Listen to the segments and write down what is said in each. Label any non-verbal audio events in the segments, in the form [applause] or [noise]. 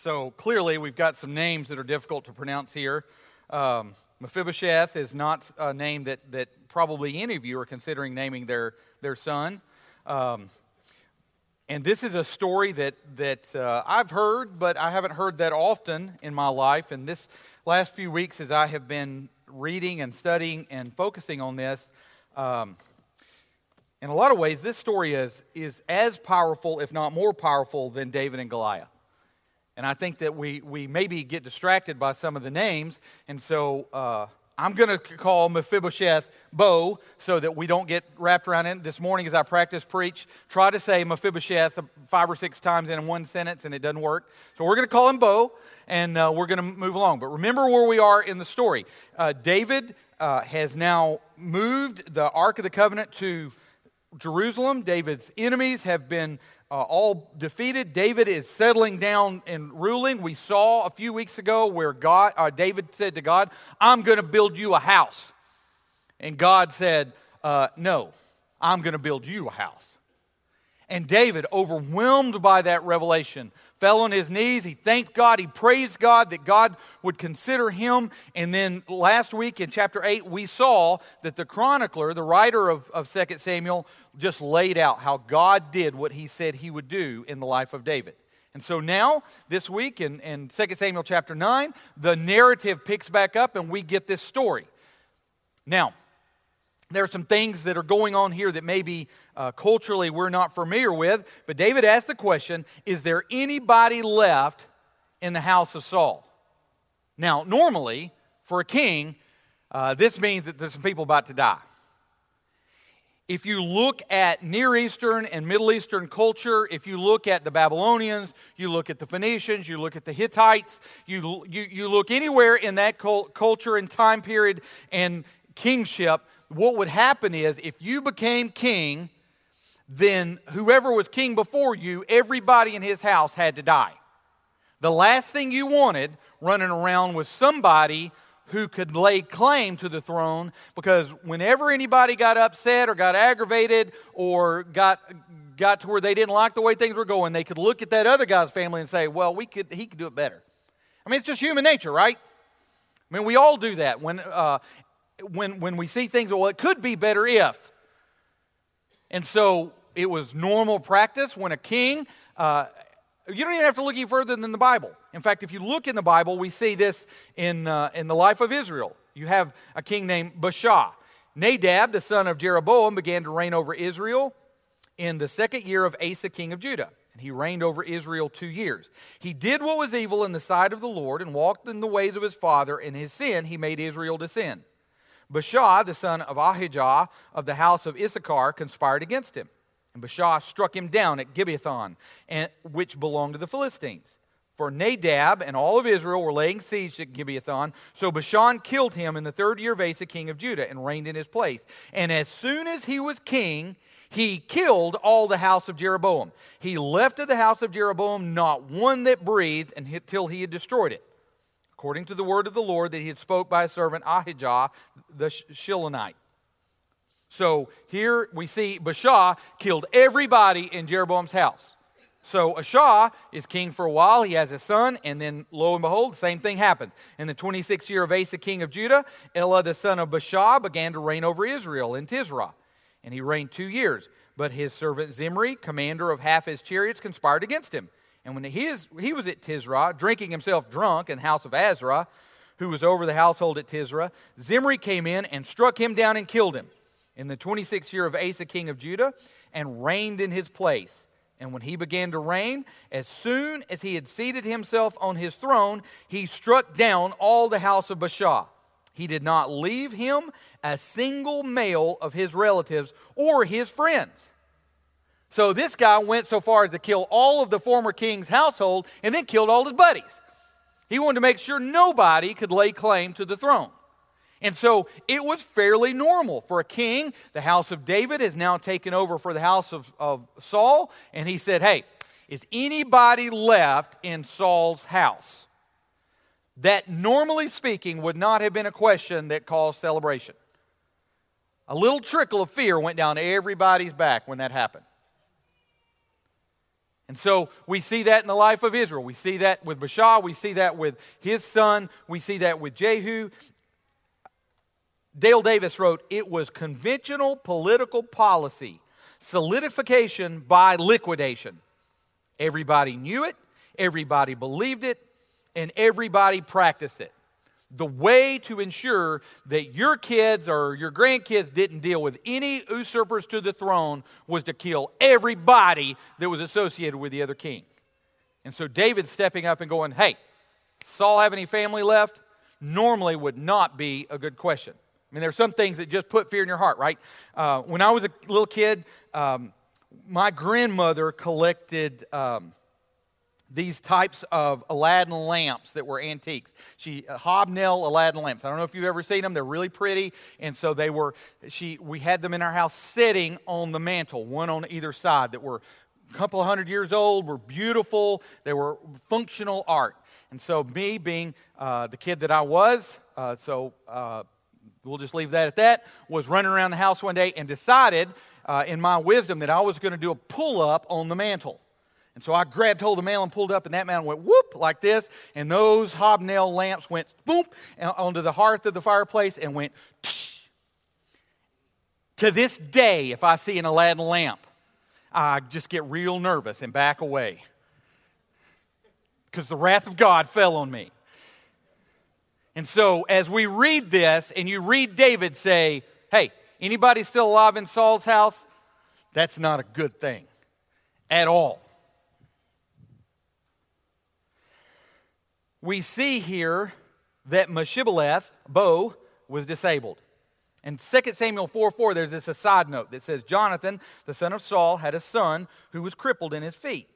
So clearly, we've got some names that are difficult to pronounce here. Um, Mephibosheth is not a name that, that probably any of you are considering naming their, their son. Um, and this is a story that, that uh, I've heard, but I haven't heard that often in my life. And this last few weeks, as I have been reading and studying and focusing on this, um, in a lot of ways, this story is, is as powerful, if not more powerful, than David and Goliath. And I think that we, we maybe get distracted by some of the names. And so uh, I'm going to call Mephibosheth Bo so that we don't get wrapped around it. This morning, as I practice preach, try to say Mephibosheth five or six times in one sentence, and it doesn't work. So we're going to call him Bo, and uh, we're going to move along. But remember where we are in the story. Uh, David uh, has now moved the Ark of the Covenant to Jerusalem. David's enemies have been uh, all defeated. David is settling down and ruling. We saw a few weeks ago where God, uh, David said to God, "I'm going to build you a house," and God said, uh, "No, I'm going to build you a house." And David, overwhelmed by that revelation, fell on his knees. He thanked God. He praised God that God would consider him. And then last week in chapter 8, we saw that the chronicler, the writer of, of 2 Samuel, just laid out how God did what he said he would do in the life of David. And so now, this week in, in 2 Samuel chapter 9, the narrative picks back up and we get this story. Now, there are some things that are going on here that maybe uh, culturally we're not familiar with. But David asked the question Is there anybody left in the house of Saul? Now, normally, for a king, uh, this means that there's some people about to die. If you look at Near Eastern and Middle Eastern culture, if you look at the Babylonians, you look at the Phoenicians, you look at the Hittites, you, you, you look anywhere in that culture and time period and kingship, what would happen is if you became king, then whoever was king before you, everybody in his house had to die. The last thing you wanted running around was somebody who could lay claim to the throne because whenever anybody got upset or got aggravated or got got to where they didn't like the way things were going, they could look at that other guy's family and say, "Well, we could he could do it better." I mean, it's just human nature, right? I mean, we all do that. When uh, when, when we see things, well, it could be better if. And so it was normal practice when a king, uh, you don't even have to look any further than the Bible. In fact, if you look in the Bible, we see this in, uh, in the life of Israel. You have a king named Baasha. Nadab, the son of Jeroboam, began to reign over Israel in the second year of Asa, king of Judah. And he reigned over Israel two years. He did what was evil in the sight of the Lord and walked in the ways of his father. In his sin, he made Israel to sin. Baasha, the son of Ahijah of the house of Issachar, conspired against him. And Baasha struck him down at Gibbethon, which belonged to the Philistines. For Nadab and all of Israel were laying siege to Gibbethon. So Baasha killed him in the third year of Asa, king of Judah, and reigned in his place. And as soon as he was king, he killed all the house of Jeroboam. He left of the house of Jeroboam not one that breathed until he had destroyed it according to the word of the Lord that he had spoke by his servant Ahijah the Shilonite. So here we see Baasha killed everybody in Jeroboam's house. So Asa is king for a while. He has a son, and then lo and behold, the same thing happened. In the 26th year of Asa, king of Judah, Elah, the son of Baasha, began to reign over Israel in Tirzah. And he reigned two years. But his servant Zimri, commander of half his chariots, conspired against him. And when he, was at Tirzah, drinking himself drunk in the house of Arza, who was over the household at Tirzah, Zimri came in and struck him down and killed him in the 26th year of Asa, king of Judah, and reigned in his place. And when he began to reign, as soon as he had seated himself on his throne, he struck down all the house of Baasha. He did not leave him a single male of his relatives or his friends. So this guy went so far as to kill all of the former king's household and then killed all his buddies. He wanted to make sure nobody could lay claim to the throne. And so it was fairly normal for a king. The house of David has now taken over for the house of, of Saul. And he said, Hey, is anybody left in Saul's house? That normally speaking would not have been a question that caused celebration. A little trickle of fear went down everybody's back when that happened. And so we see that in the life of Israel. We see that with Baasha. We see that with his son. We see that with Jehu. Dale Davis wrote, It was conventional political policy, solidification by liquidation. Everybody knew it, everybody believed it, and everybody practiced it the way to ensure that your kids or your grandkids didn't deal with any usurpers to the throne was to kill everybody that was associated with the other king. And so David stepping up and going, Hey, Saul have any family left? Normally would not be a good question. I mean, there are some things that just put fear in your heart, right? Uh, when I was a little kid, um, my grandmother collected. Um, these types of Aladdin lamps that were antiques. She uh, hobnail Aladdin lamps. I don't know if you've ever seen them. They're really pretty, and so they were. She we had them in our house sitting on the mantle, one on either side, that were a couple of hundred years old. Were beautiful. They were functional art. And so me being uh, the kid that I was, uh, so. Uh, we'll just leave that at that. Was running around the house one day and decided, uh, in my wisdom, that I was going to do a pull up on the mantle. And so I grabbed hold of the mantle and pulled up, and that mantle went whoop like this, and those hobnail lamps went boom uh, onto the hearth of the fireplace and went tsh. To this day, if I see an Aladdin lamp, I just get real nervous and back away because the wrath of God fell on me. And so, as we read this, and you read David say, Hey, anybody still alive in Saul's house? That's not a good thing at all. We see here that Mephibosheth, Bo, was disabled. In 2 Samuel 4 4, there's this aside note that says Jonathan, the son of Saul, had a son who was crippled in his feet.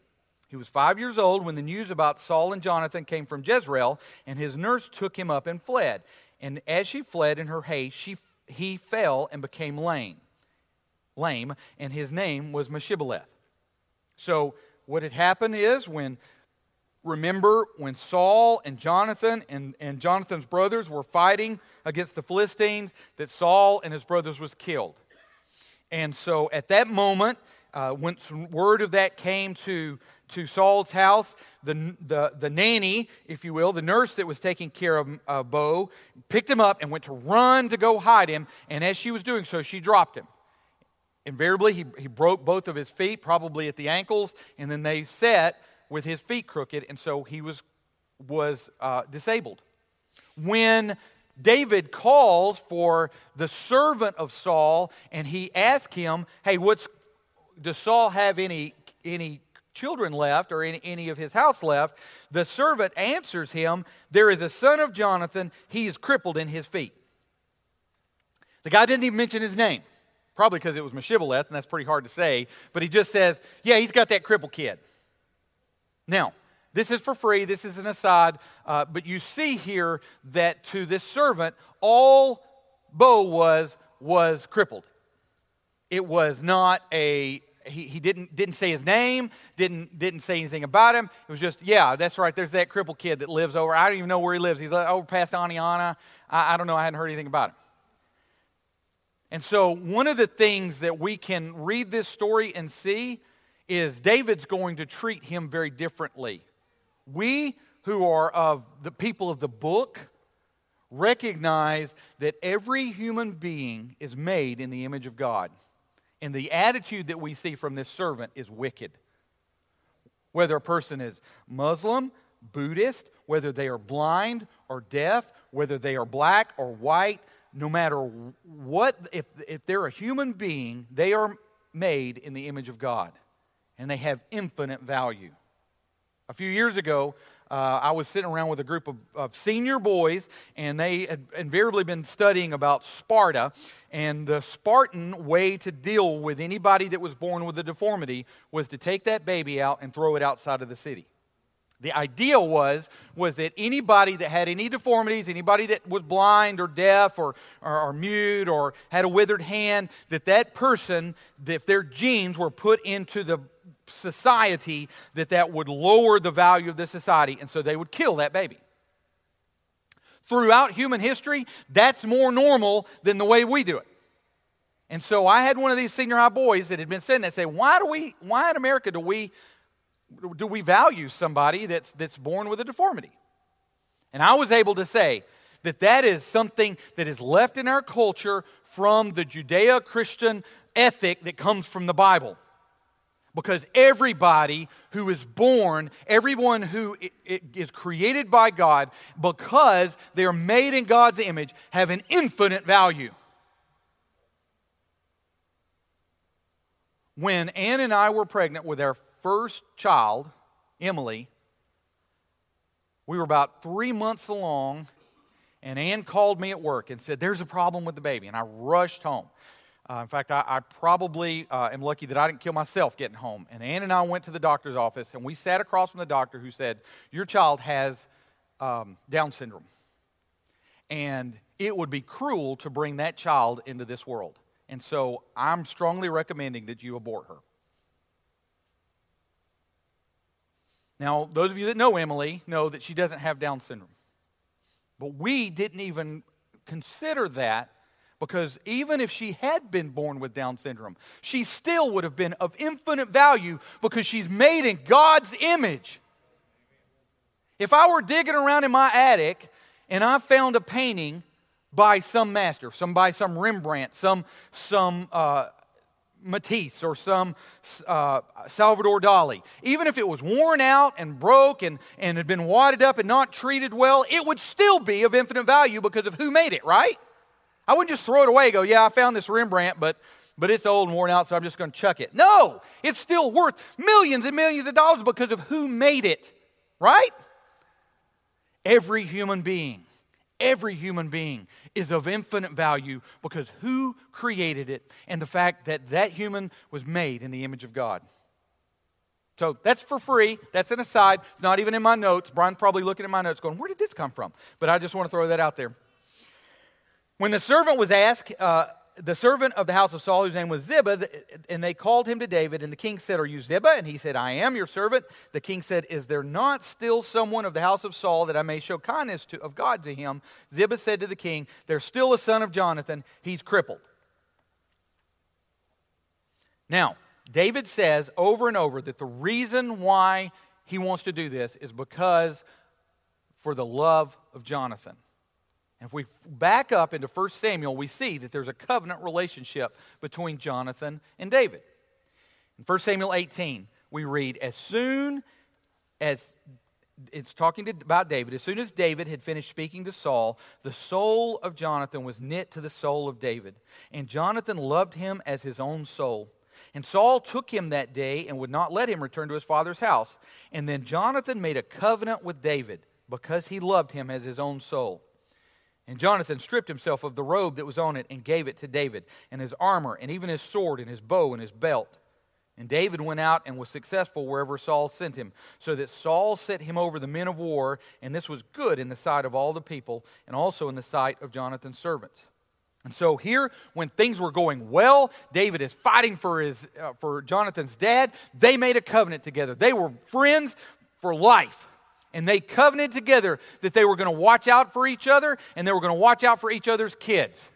He was five years old when the news about Saul and Jonathan came from Jezreel, and his nurse took him up and fled. And as she fled in her haste, she, he fell and became lame, lame, and his name was Mephibosheth. So what had happened is when remember when Saul and Jonathan and, and Jonathan's brothers were fighting against the Philistines, that Saul and his brothers was killed. And so at that moment, uh, when word of that came to, to Saul's house, the, the, the nanny, if you will, the nurse that was taking care of uh, Bo, picked him up and went to run to go hide him. And as she was doing so, she dropped him. Invariably, he, he broke both of his feet, probably at the ankles, and then they set with his feet crooked, and so he was, was uh, disabled. When David calls for the servant of Saul and he asks him, Hey, what's, does Saul have any, any children left or any, any of his house left? The servant answers him, There is a son of Jonathan, he is crippled in his feet. The guy didn't even mention his name, probably because it was Mephibosheth, and that's pretty hard to say, but he just says, Yeah, he's got that crippled kid. Now, this is for free, this is an aside, uh, but you see here that to this servant, all Bo was was crippled. It was not a he, he didn't didn't say his name, didn't didn't say anything about him. It was just, yeah, that's right. There's that crippled kid that lives over. I don't even know where he lives. He's over past Aniana. I, I don't know. I hadn't heard anything about him. And so, one of the things that we can read this story and see is David's going to treat him very differently. We who are of the people of the book recognize that every human being is made in the image of God. And the attitude that we see from this servant is wicked. Whether a person is Muslim, Buddhist, whether they are blind or deaf, whether they are black or white, no matter what, if, if they're a human being, they are made in the image of God and they have infinite value. A few years ago, uh, I was sitting around with a group of, of, senior boys, and they had invariably been studying about Sparta. And the Spartan way to deal with anybody that was born with a deformity was to take that baby out and throw it outside of the city. The idea was, was that anybody that had any deformities, anybody that was blind or deaf or, or, or, mute or had a withered hand, that that person, if their genes were put into the society that that would lower the value of the society, and so they would kill that baby. Throughout human history, that's more normal than the way we do it. And so I had one of these senior high boys that had been saying that say, why do we, why in America do we do we value somebody that's, that's born with a deformity? And I was able to say that that is something that is left in our culture from the Judeo Christian ethic that comes from the Bible. Because everybody who is born, everyone who is created by God, because they are made in God's image, have an infinite value. When Ann and I were pregnant with our first child, Emily, we were about three months along, and Ann called me at work and said, There's a problem with the baby. And I rushed home. Uh, in fact, I, I probably uh, am lucky that I didn't kill myself getting home. And Ann and I went to the doctor's office, and we sat across from the doctor who said, Your child has um, Down syndrome. And it would be cruel to bring that child into this world. And so I'm strongly recommending that you abort her. Now, those of you that know Emily know that she doesn't have Down syndrome. But we didn't even consider that because even if she had been born with Down syndrome, she still would have been of infinite value because she's made in God's image. If I were digging around in my attic and I found a painting by some master, some by some Rembrandt, some some uh, Matisse or some uh, Salvador Dali, even if it was worn out and broke and, and had been wadded up and not treated well, it would still be of infinite value because of who made it, right? I wouldn't just throw it away go, yeah, I found this Rembrandt, but, but it's old and worn out, so I'm just going to chuck it. No, it's still worth millions and millions of dollars because of who made it, right? Every human being Every human being is of infinite value because who created it and the fact that that human was made in the image of God. So that's for free. That's an aside. It's not even in my notes. Brian's probably looking at my notes going, Where did this come from? But I just want to throw that out there. When the servant was asked, uh, the servant of the house of Saul, whose name was Ziba, and they called him to David. And the king said, Are you Ziba? And he said, I am your servant. The king said, Is there not still someone of the house of Saul that I may show kindness to, of God to him? Ziba said to the king, There's still a son of Jonathan. He's crippled. Now, David says over and over that the reason why he wants to do this is because for the love of Jonathan. And if we back up into 1 Samuel, we see that there's a covenant relationship between Jonathan and David. In 1 Samuel 18, we read, As soon as it's talking to, about David. As soon as David had finished speaking to Saul, the soul of Jonathan was knit to the soul of David. And Jonathan loved him as his own soul. And Saul took him that day and would not let him return to his father's house. And then Jonathan made a covenant with David because he loved him as his own soul. And Jonathan stripped himself of the robe that was on it and gave it to David, and his armor, and even his sword, and his bow, and his belt. And David went out and was successful wherever Saul sent him, so that Saul set him over the men of war, and this was good in the sight of all the people, and also in the sight of Jonathan's servants. And so here, when things were going well, David is fighting for his uh, for Jonathan's dad. They made a covenant together. They were friends for life and they covenanted together that they were going to watch out for each other and they were going to watch out for each other's kids.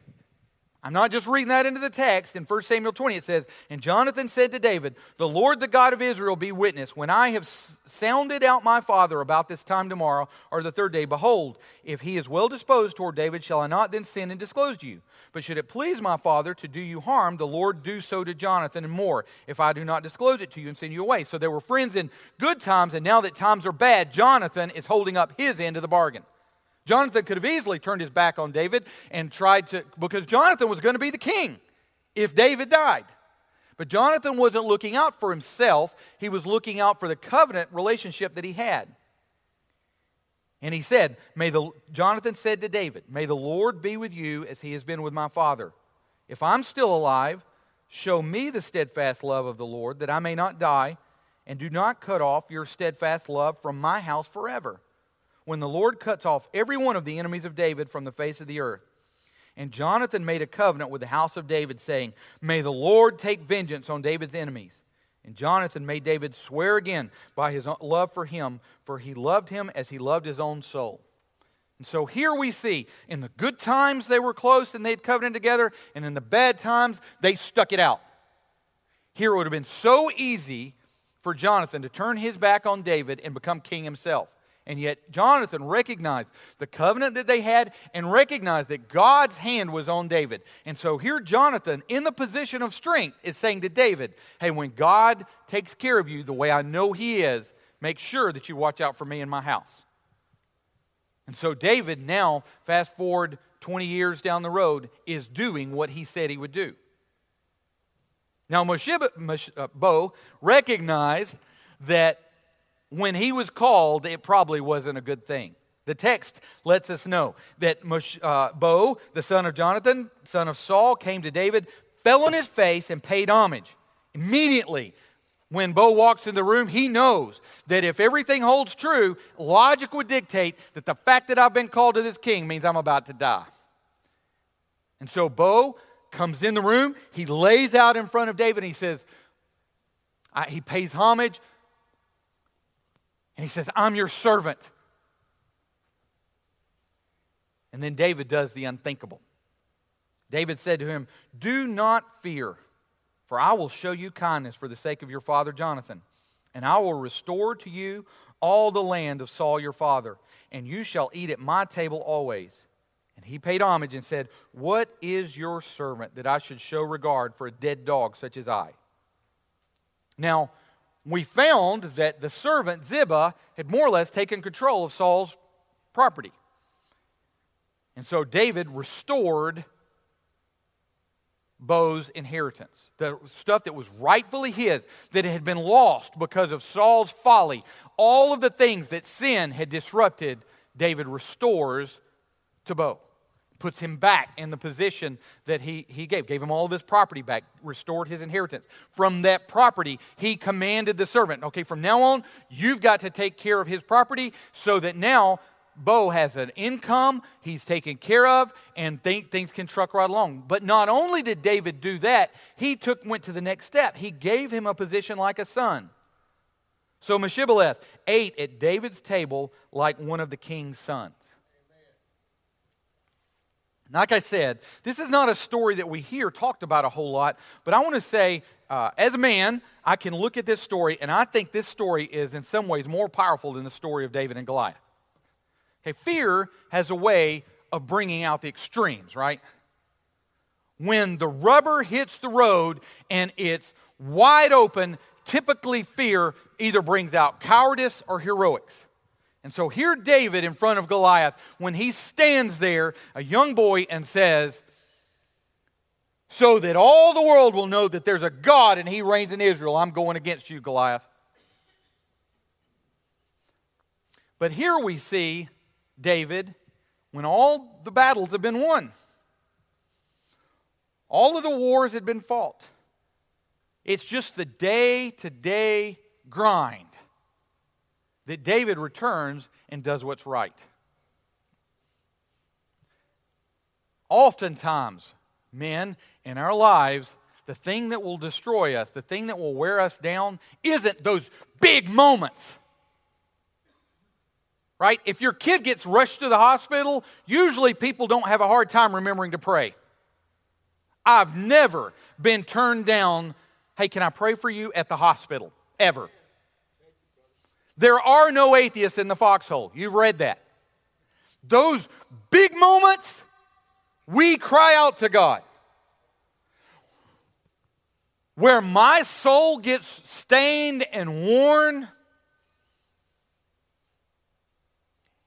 I'm not just reading that into the text. In 1 Samuel 20, it says, And Jonathan said to David, The Lord, the God of Israel, be witness. When I have sounded out my father about this time tomorrow or the third day, behold, if he is well disposed toward David, shall I not then sin and disclose to you? But should it please my father to do you harm, the Lord do so to Jonathan and more, if I do not disclose it to you and send you away. So they were friends in good times, and now that times are bad, Jonathan is holding up his end of the bargain. Jonathan could have easily turned his back on David and tried to, because Jonathan was going to be the king if David died. But Jonathan wasn't looking out for himself, he was looking out for the covenant relationship that he had. And he said, May the Jonathan said to David, May the Lord be with you as he has been with my father. If I'm still alive, show me the steadfast love of the Lord, that I may not die, and do not cut off your steadfast love from my house forever. When the Lord cuts off every one of the enemies of David from the face of the earth. And Jonathan made a covenant with the house of David, saying, May the Lord take vengeance on David's enemies and Jonathan made David swear again by his love for him, for he loved him as he loved his own soul. And so here we see in the good times they were close and they'd covenanted together, and in the bad times they stuck it out. Here it would have been so easy for Jonathan to turn his back on David and become king himself. And yet, Jonathan recognized the covenant that they had and recognized that God's hand was on David. And so here, Jonathan, in the position of strength, is saying to David, Hey, when God takes care of you the way I know He is, make sure that you watch out for me and my house. And so, David, now, fast forward 20 years down the road, is doing what he said he would do. Now, Moshe, uh, Bo recognized that when he was called, it probably wasn't a good thing. The text lets us know that uh, Bo, the son of Jonathan, son of Saul, came to David, fell on his face, and paid homage. Immediately, when Bo walks in the room, he knows that if everything holds true, logic would dictate that the fact that I've been called to this king means I'm about to die. And so Bo comes in the room, he lays out in front of David, and he says, he pays homage, and he says, I'm your servant. And then David does the unthinkable. David said to him, Do not fear, for I will show you kindness for the sake of your father Jonathan, and I will restore to you all the land of Saul your father, and you shall eat at my table always. And he paid homage and said, What is your servant that I should show regard for a dead dog such as I? Now, we found that the servant Ziba had more or less taken control of Saul's property. And so David restored Bo's inheritance, the stuff that was rightfully his, that had been lost because of Saul's folly. All of the things that sin had disrupted, David restores to Bo puts him back in the position that he, he gave, gave him all of his property back, restored his inheritance. From that property, he commanded the servant, okay, from now on, you've got to take care of his property so that now Bo has an income, he's taken care of, and things can truck right along. But not only did David do that, he took went to the next step. He gave him a position like a son. So Mephibosheth ate at David's table like one of the king's sons. Like I said, this is not a story that we hear talked about a whole lot, but I want to say, uh, as a man, I can look at this story, and I think this story is in some ways more powerful than the story of David and Goliath. Okay, fear has a way of bringing out the extremes, right? When the rubber hits the road and it's wide open, typically fear either brings out cowardice or heroics. And so here, David in front of Goliath, when he stands there, a young boy, and says, So that all the world will know that there's a God and he reigns in Israel, I'm going against you, Goliath. But here we see David when all the battles have been won, all of the wars had been fought. It's just the day to day grind that David returns and does what's right. Oftentimes, men, in our lives, the thing that will destroy us, the thing that will wear us down, isn't those big moments. Right? If your kid gets rushed to the hospital, usually people don't have a hard time remembering to pray. I've never been turned down, hey, can I pray for you at the hospital? Ever. There are no atheists in the foxhole. You've read that. Those big moments, we cry out to God. Where my soul gets stained and worn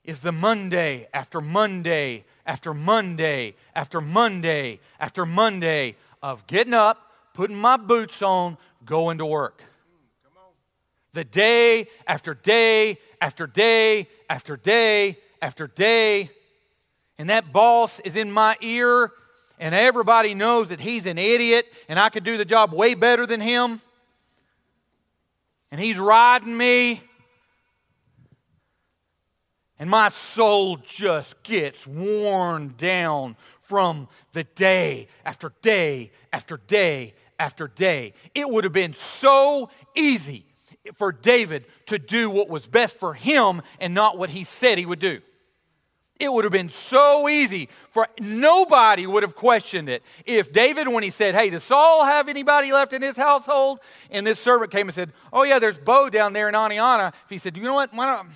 is the Monday after Monday after Monday after Monday after Monday of getting up, putting my boots on, going to work the day after day after day after day after day. And that boss is in my ear, and everybody knows that he's an idiot and I could do the job way better than him. And he's riding me. And my soul just gets worn down from the day after day after day after day. It would have been so easy for David to do what was best for him and not what he said he would do. It would have been so easy for nobody would have questioned it if David, when he said, Hey, does Saul have anybody left in his household? And this servant came and said, Oh, yeah, there's Bo down there in Aniana. If he said, You know what? Why don't,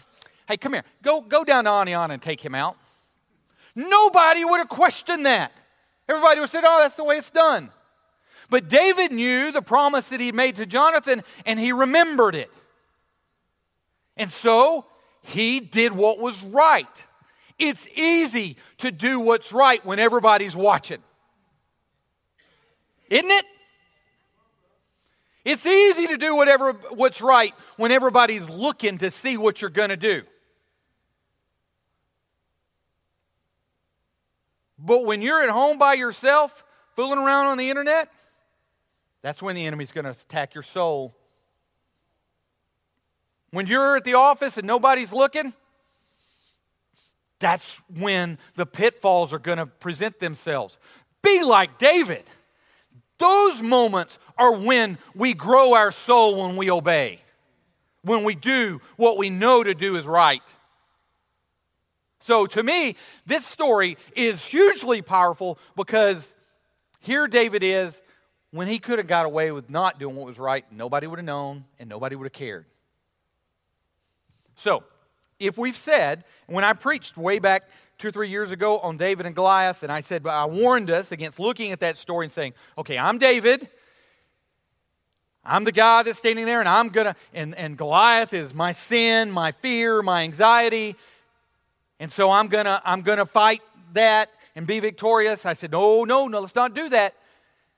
hey, come here. Go, go down to Aniana and take him out. Nobody would have questioned that. Everybody would have said, Oh, that's the way it's done. But David knew the promise that he made to Jonathan and he remembered it. And so he did what was right. It's easy to do what's right when everybody's watching. Isn't it? It's easy to do whatever what's right when everybody's looking to see what you're going to do. But when you're at home by yourself, fooling around on the internet, that's when the enemy's going to attack your soul. When you're at the office and nobody's looking, that's when the pitfalls are going to present themselves. Be like David. Those moments are when we grow our soul when we obey, when we do what we know to do is right. So, to me, this story is hugely powerful because here David is when he could have got away with not doing what was right, nobody would have known and nobody would have cared. So, if we've said, when I preached way back two or three years ago on David and Goliath, and I said, I warned us against looking at that story and saying, okay, I'm David. I'm the guy that's standing there, and I'm gonna, and, and Goliath is my sin, my fear, my anxiety. And so I'm gonna, I'm gonna fight that and be victorious. I said, no, no, no, let's not do that.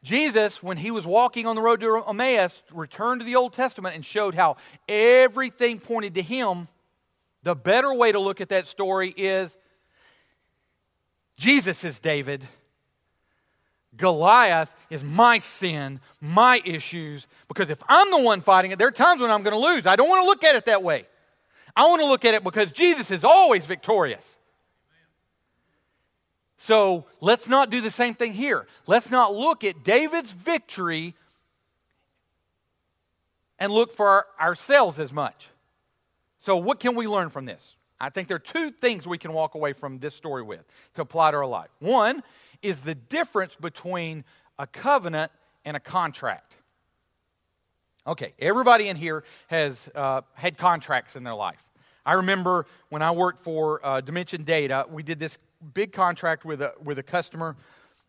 Jesus, when he was walking on the road to Emmaus, returned to the Old Testament and showed how everything pointed to him the better way to look at that story is Jesus is David. Goliath is my sin, my issues, because if I'm the one fighting it, there are times when I'm going to lose. I don't want to look at it that way. I want to look at it because Jesus is always victorious. So let's not do the same thing here. Let's not look at David's victory and look for ourselves as much. So, what can we learn from this? I think there are two things we can walk away from this story with to apply to our life. One is the difference between a covenant and a contract. Okay, everybody in here has uh, had contracts in their life. I remember when I worked for uh, Dimension Data, we did this big contract with a, with a customer,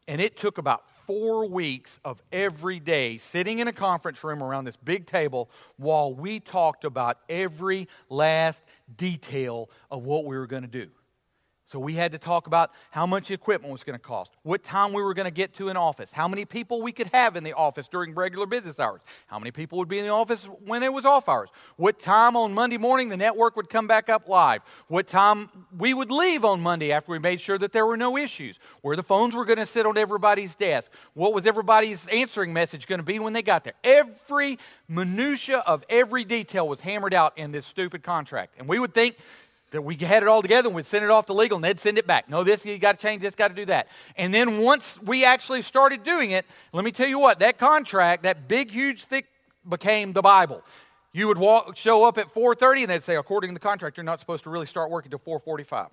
and it took about four weeks of every day sitting in a conference room around this big table while we talked about every last detail of what we were going to do. So we had to talk about how much equipment was going to cost, what time we were going to get to an office, how many people we could have in the office during regular business hours, how many people would be in the office when it was off hours, what time on Monday morning the network would come back up live, what time we would leave on Monday after we made sure that there were no issues, where the phones were going to sit on everybody's desk, what was everybody's answering message going to be when they got there. Every minutia of every detail was hammered out in this stupid contract. And we would think that we had it all together and we'd send it off to legal and they'd send it back. No, this, you got to change this, got to do that. And then once we actually started doing it, let me tell you what, that contract, that big, huge, thick, became the Bible. You would walk, show up at 4.30 and they'd say, according to the contract, you're not supposed to really start working until 4.45.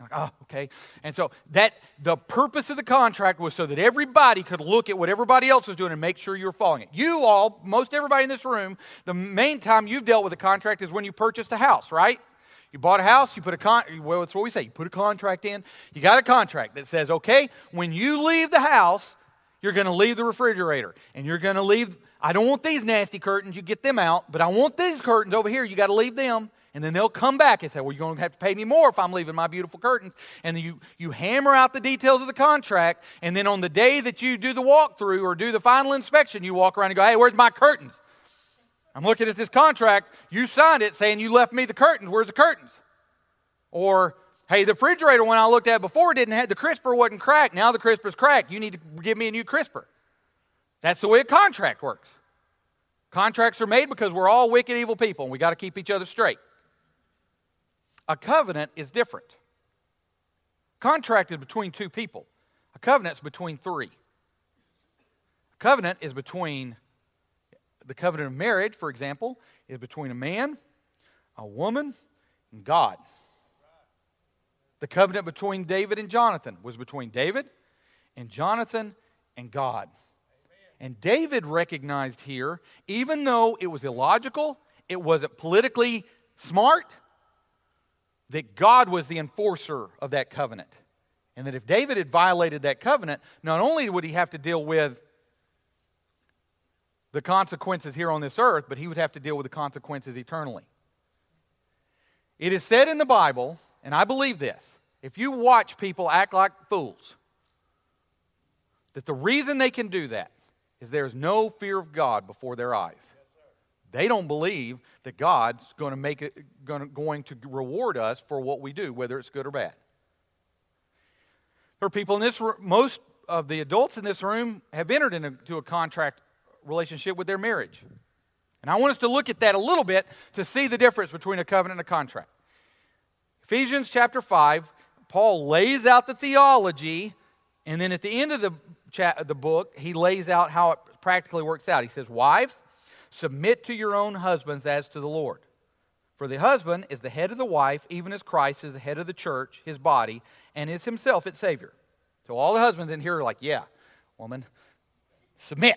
Like, oh, okay. And so that the purpose of the contract was so that everybody could look at what everybody else was doing and make sure you're following it. You all, most everybody in this room, the main time you've dealt with a contract is when you purchased a house, right? You bought a house, you put a con well, that's what we say, you put a contract in. You got a contract that says, okay, when you leave the house, you're gonna leave the refrigerator and you're gonna leave. I don't want these nasty curtains, you get them out, but I want these curtains over here, you gotta leave them. And then they'll come back and say, Well, you're going to have to pay me more if I'm leaving my beautiful curtains. And you, you hammer out the details of the contract. And then on the day that you do the walkthrough or do the final inspection, you walk around and go, Hey, where's my curtains? I'm looking at this contract. You signed it saying you left me the curtains. Where's the curtains? Or, hey, the refrigerator one I looked at before didn't have the crisper wasn't cracked. Now the crisper's cracked. You need to give me a new crisper. That's the way a contract works. Contracts are made because we're all wicked, evil people, and we got to keep each other straight. A covenant is different. Contract is between two people. A covenant is between three. A covenant is between the covenant of marriage, for example, is between a man, a woman, and God. The covenant between David and Jonathan was between David and Jonathan and God. And David recognized here, even though it was illogical, it wasn't politically smart, that God was the enforcer of that covenant. And that if David had violated that covenant, not only would he have to deal with the consequences here on this earth, but he would have to deal with the consequences eternally. It is said in the Bible, and I believe this if you watch people act like fools, that the reason they can do that is there is no fear of God before their eyes. They don't believe that God's going to make it going to, reward us for what we do, whether it's good or bad. There are people in this most of the adults in this room have entered into a contract relationship with their marriage. And I want us to look at that a little bit to see the difference between a covenant and a contract. Ephesians chapter 5, Paul lays out the theology, and then at the end of the, chat, the book, he lays out how it practically works out. He says, Wives, submit to your own husbands as to the Lord. For the husband is the head of the wife, even as Christ is the head of the church, his body, and is himself its Savior. So all the husbands in here are like, yeah, woman, submit.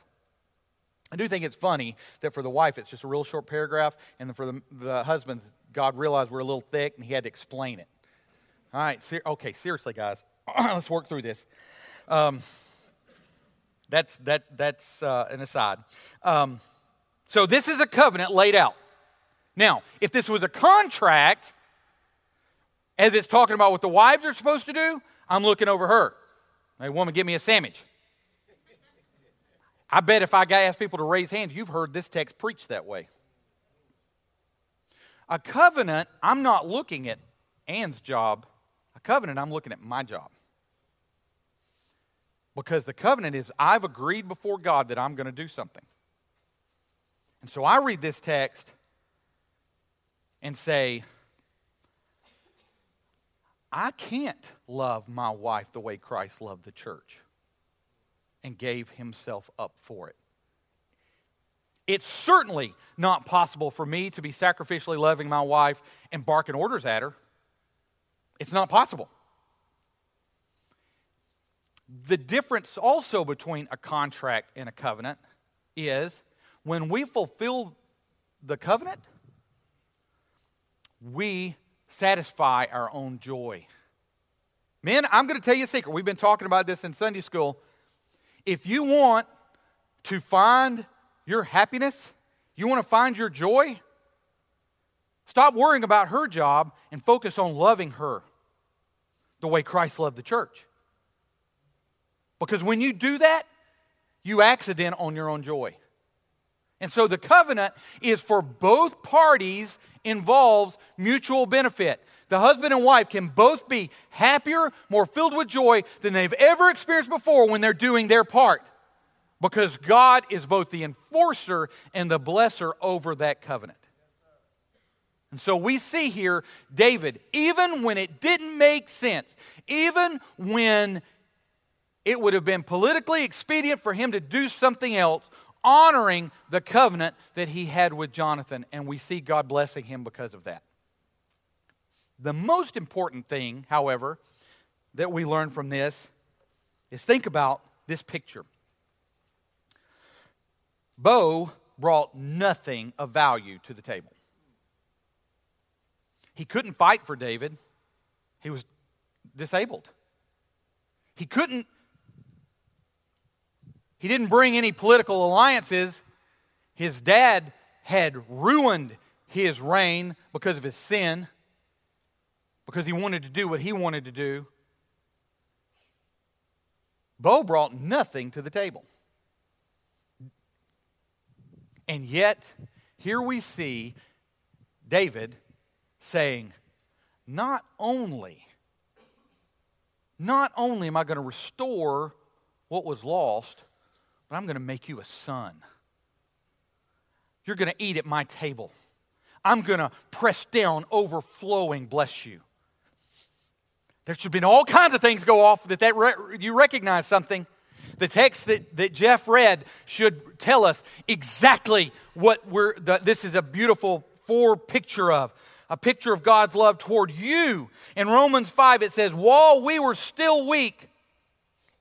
I do think it's funny that for the wife it's just a real short paragraph, and for the, the husbands, God realized we're a little thick and he had to explain it. All right, ser- okay, seriously, guys, [clears throat] let's work through this. Um, that's that, that's uh, an aside. Um, so, this is a covenant laid out. Now, if this was a contract, as it's talking about what the wives are supposed to do, I'm looking over her. Hey, woman, get me a sandwich. I bet if I ask people to raise hands, you've heard this text preached that way. A covenant, I'm not looking at Ann's job. A covenant, I'm looking at my job. Because the covenant is, I've agreed before God that I'm going to do something. And so I read this text and say, I can't love my wife the way Christ loved the church and gave himself up for it. It's certainly not possible for me to be sacrificially loving my wife and barking orders at her. It's not possible. The difference also between a contract and a covenant is when we fulfill the covenant, we satisfy our own joy. Men, I'm going to tell you a secret. We've been talking about this in Sunday school. If you want to find your happiness, you want to find your joy, stop worrying about her job and focus on loving her the way Christ loved the church. Because when you do that, you accident on your own joy. And so the covenant is for both parties involves mutual benefit. The husband and wife can both be happier, more filled with joy than they've ever experienced before when they're doing their part. Because God is both the enforcer and the blesser over that covenant. And so we see here David, even when it didn't make sense, even when it would have been politically expedient for him to do something else, honoring the covenant that he had with Jonathan, and we see God blessing him because of that. The most important thing, however, that we learn from this is think about this picture. Bo brought nothing of value to the table. He couldn't fight for David, he was disabled. He couldn't he didn't bring any political alliances. His dad had ruined his reign because of his sin, because he wanted to do what he wanted to do. Bo brought nothing to the table. And yet, here we see David saying, Not only, not only am I going to restore what was lost, but I'm going to make you a son. You're going to eat at my table. I'm going to press down, overflowing, bless you. There should have been all kinds of things go off that, that re- you recognize something. The text that, that Jeff read should tell us exactly what we're, the, this is a beautiful four picture of. A picture of God's love toward you. In Romans 5, it says, While we were still weak,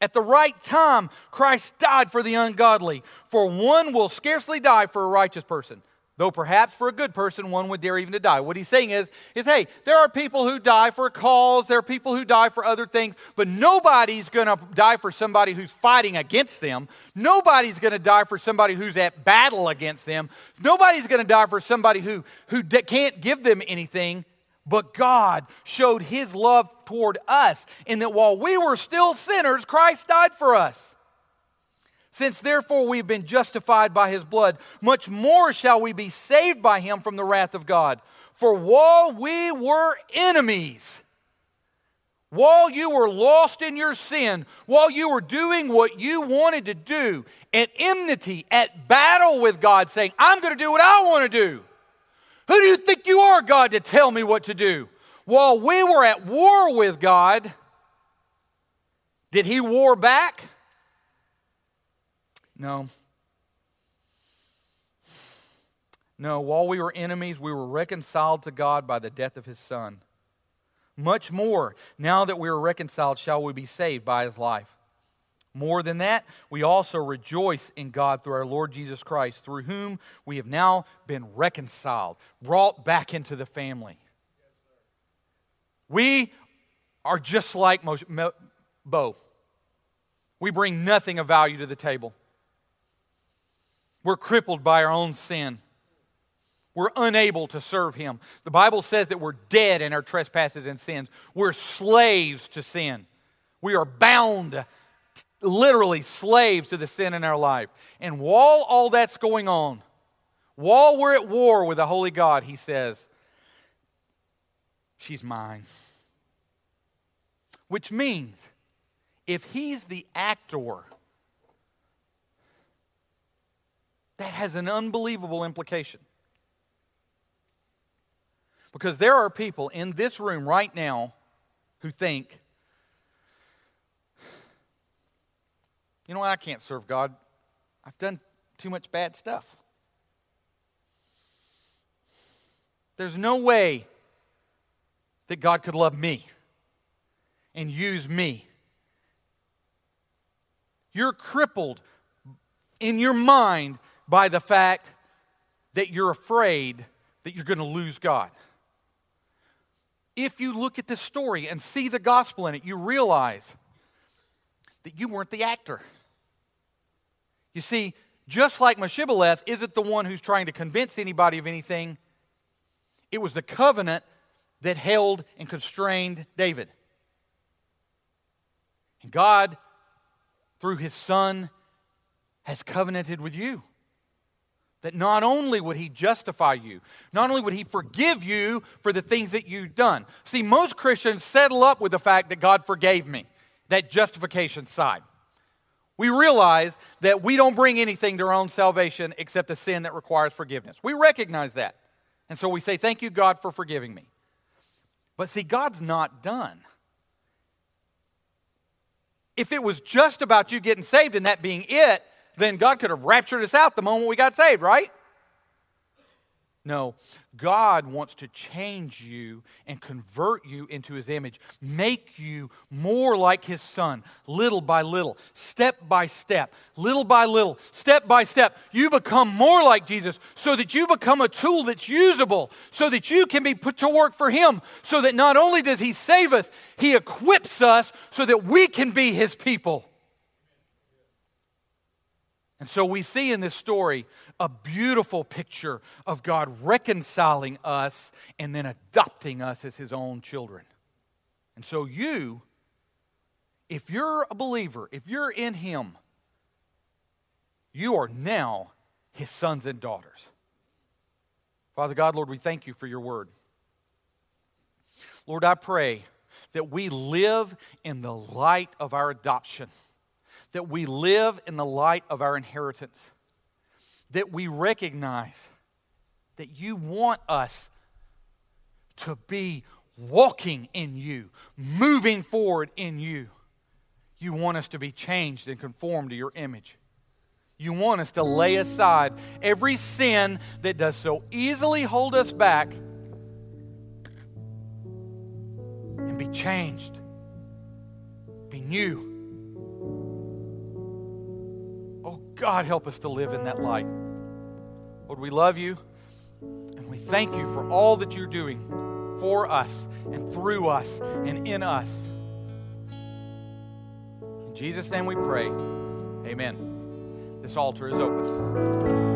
at the right time, Christ died for the ungodly. For one will scarcely die for a righteous person, Though perhaps for a good person, one would dare even to die. What he's saying is, is hey, there are people who die for a cause, there are people who die for other things, but nobody's going to die for somebody who's fighting against them. Nobody's going to die for somebody who's at battle against them. Nobody's going to die for somebody who, who can't give them anything. But God showed his love toward us in that while we were still sinners, Christ died for us. Since therefore we've been justified by his blood, much more shall we be saved by him from the wrath of God. For while we were enemies, while you were lost in your sin, while you were doing what you wanted to do, at enmity, at battle with God, saying, I'm going to do what I want to do. Who do you think you are, God, to tell me what to do? While we were at war with God, did he war back? No. No, while we were enemies, we were reconciled to God by the death of his Son. Much more, now that we are reconciled, shall we be saved by his life. More than that, we also rejoice in God through our Lord Jesus Christ, through whom we have now been reconciled, brought back into the family. We are just like Bo. We bring nothing of value to the table. We're crippled by our own sin. We're unable to serve Him. The Bible says that we're dead in our trespasses and sins. We're slaves to sin. We are bound, literally slaves to the sin in our life. And while all that's going on, while we're at war with the Holy God, He says, She's mine. Which means, if He's the actor, That has an unbelievable implication. Because there are people in this room right now who think, you know what, I can't serve God. I've done too much bad stuff. There's no way that God could love me and use me. You're crippled in your mind by the fact that you're afraid that you're going to lose God. If you look at this story and see the gospel in it, you realize that you weren't the actor. You see, just like Mephibosheth isn't the one who's trying to convince anybody of anything, it was the covenant that held and constrained David. And God, through his son, has covenanted with you. That not only would he justify you, not only would he forgive you for the things that you've done. See, most Christians settle up with the fact that God forgave me, that justification side. We realize that we don't bring anything to our own salvation except the sin that requires forgiveness. We recognize that. And so we say, Thank you, God, for forgiving me. But see, God's not done. If it was just about you getting saved and that being it, then God could have raptured us out the moment we got saved, right? No, God wants to change you and convert you into His image, make you more like His Son, little by little, step by step, little by little, step by step. You become more like Jesus so that you become a tool that's usable, so that you can be put to work for Him, so that not only does He save us, He equips us so that we can be His people. And so we see in this story a beautiful picture of God reconciling us and then adopting us as his own children. And so you, if you're a believer, if you're in him, you are now his sons and daughters. Father God, Lord, we thank you for your word. Lord, I pray that we live in the light of our adoption that we live in the light of our inheritance, that we recognize that you want us to be walking in you, moving forward in you. You want us to be changed and conformed to your image. You want us to lay aside every sin that does so easily hold us back and be changed, be new. Oh, God, help us to live in that light. Lord, we love you and we thank you for all that you're doing for us and through us and in us. In Jesus' name we pray. Amen. This altar is open.